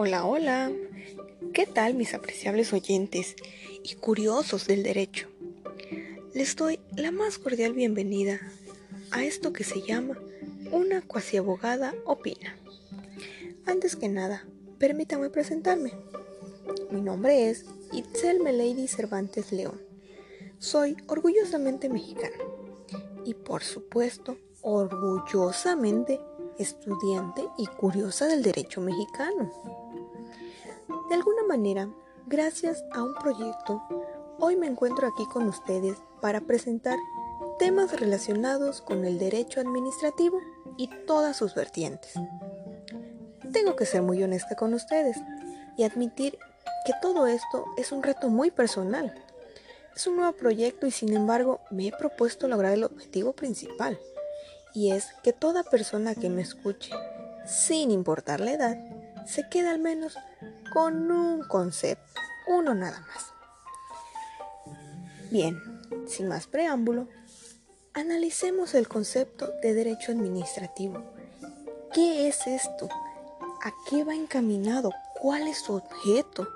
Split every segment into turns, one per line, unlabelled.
Hola, hola. ¿Qué tal mis apreciables oyentes y curiosos del derecho? Les doy la más cordial bienvenida a esto que se llama Una cuasi abogada opina. Antes que nada, permítanme presentarme. Mi nombre es Itzel Melady Cervantes León. Soy orgullosamente mexicana y por supuesto orgullosamente estudiante y curiosa del derecho mexicano. De alguna manera, gracias a un proyecto, hoy me encuentro aquí con ustedes para presentar temas relacionados con el derecho administrativo y todas sus vertientes. Tengo que ser muy honesta con ustedes y admitir que todo esto es un reto muy personal. Es un nuevo proyecto y sin embargo me he propuesto lograr el objetivo principal, y es que toda persona que me escuche, sin importar la edad, se quede al menos con un concepto, uno nada más. Bien, sin más preámbulo, analicemos el concepto de derecho administrativo. ¿Qué es esto? ¿A qué va encaminado? ¿Cuál es su objeto?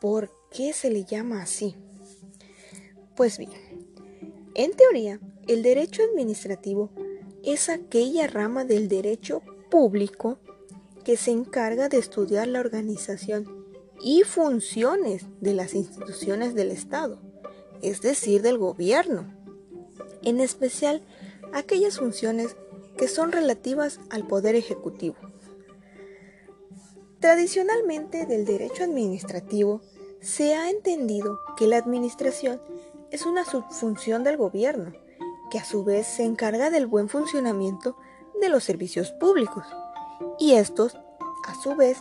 ¿Por qué se le llama así? Pues bien, en teoría, el derecho administrativo es aquella rama del derecho público que se encarga de estudiar la organización y funciones de las instituciones del Estado, es decir, del gobierno, en especial aquellas funciones que son relativas al poder ejecutivo. Tradicionalmente del derecho administrativo se ha entendido que la administración es una subfunción del gobierno que a su vez se encarga del buen funcionamiento de los servicios públicos. Y estos, a su vez,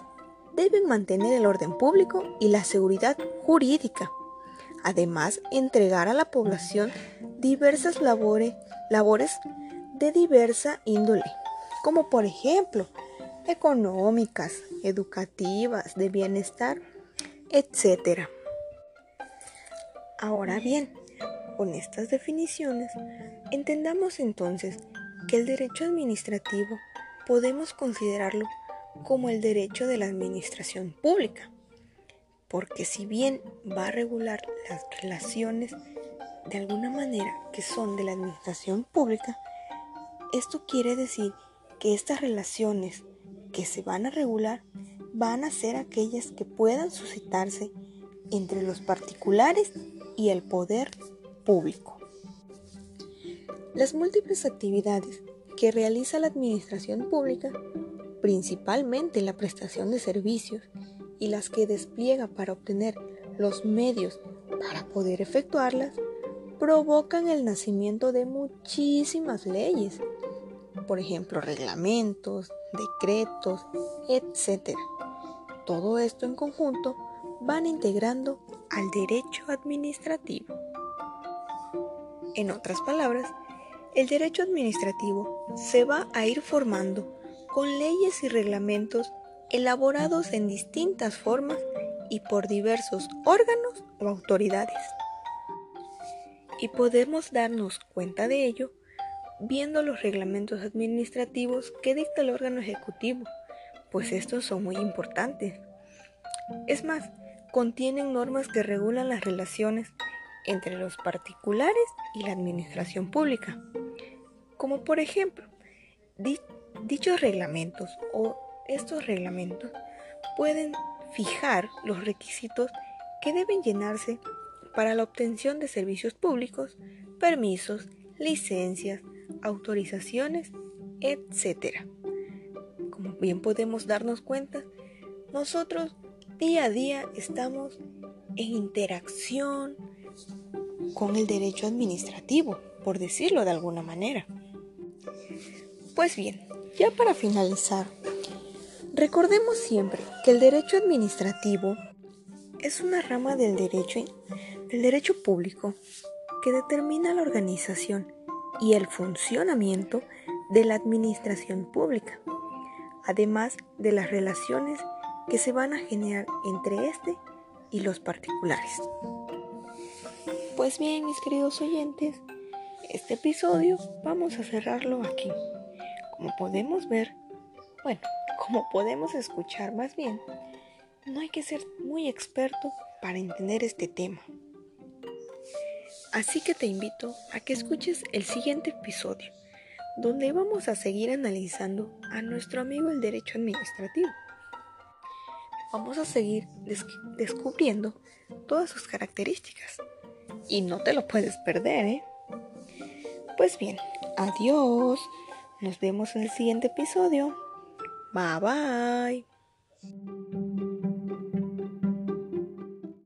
deben mantener el orden público y la seguridad jurídica. Además, entregar a la población diversas labores, labores de diversa índole, como por ejemplo económicas, educativas, de bienestar, etc. Ahora bien, con estas definiciones, entendamos entonces que el derecho administrativo podemos considerarlo como el derecho de la administración pública, porque si bien va a regular las relaciones de alguna manera que son de la administración pública, esto quiere decir que estas relaciones que se van a regular van a ser aquellas que puedan suscitarse entre los particulares y el poder público. Las múltiples actividades que realiza la administración pública, principalmente la prestación de servicios y las que despliega para obtener los medios para poder efectuarlas, provocan el nacimiento de muchísimas leyes, por ejemplo, reglamentos, decretos, etc. Todo esto en conjunto van integrando al derecho administrativo. En otras palabras, el derecho administrativo se va a ir formando con leyes y reglamentos elaborados en distintas formas y por diversos órganos o autoridades. Y podemos darnos cuenta de ello viendo los reglamentos administrativos que dicta el órgano ejecutivo, pues estos son muy importantes. Es más, contienen normas que regulan las relaciones entre los particulares y la administración pública, como por ejemplo, dichos reglamentos o estos reglamentos pueden fijar los requisitos que deben llenarse para la obtención de servicios públicos, permisos, licencias, autorizaciones, etc. Como bien podemos darnos cuenta, nosotros día a día estamos en interacción, con el derecho administrativo, por decirlo de alguna manera. Pues bien, ya para finalizar, recordemos siempre que el derecho administrativo es una rama del derecho, del derecho público que determina la organización y el funcionamiento de la administración pública, además de las relaciones que se van a generar entre este y los particulares. Pues bien, mis queridos oyentes, este episodio vamos a cerrarlo aquí. Como podemos ver, bueno, como podemos escuchar más bien, no hay que ser muy experto para entender este tema. Así que te invito a que escuches el siguiente episodio, donde vamos a seguir analizando a nuestro amigo el derecho administrativo. Vamos a seguir descubriendo todas sus características. Y no te lo puedes perder, ¿eh? Pues bien, adiós. Nos vemos en el siguiente episodio. Bye bye.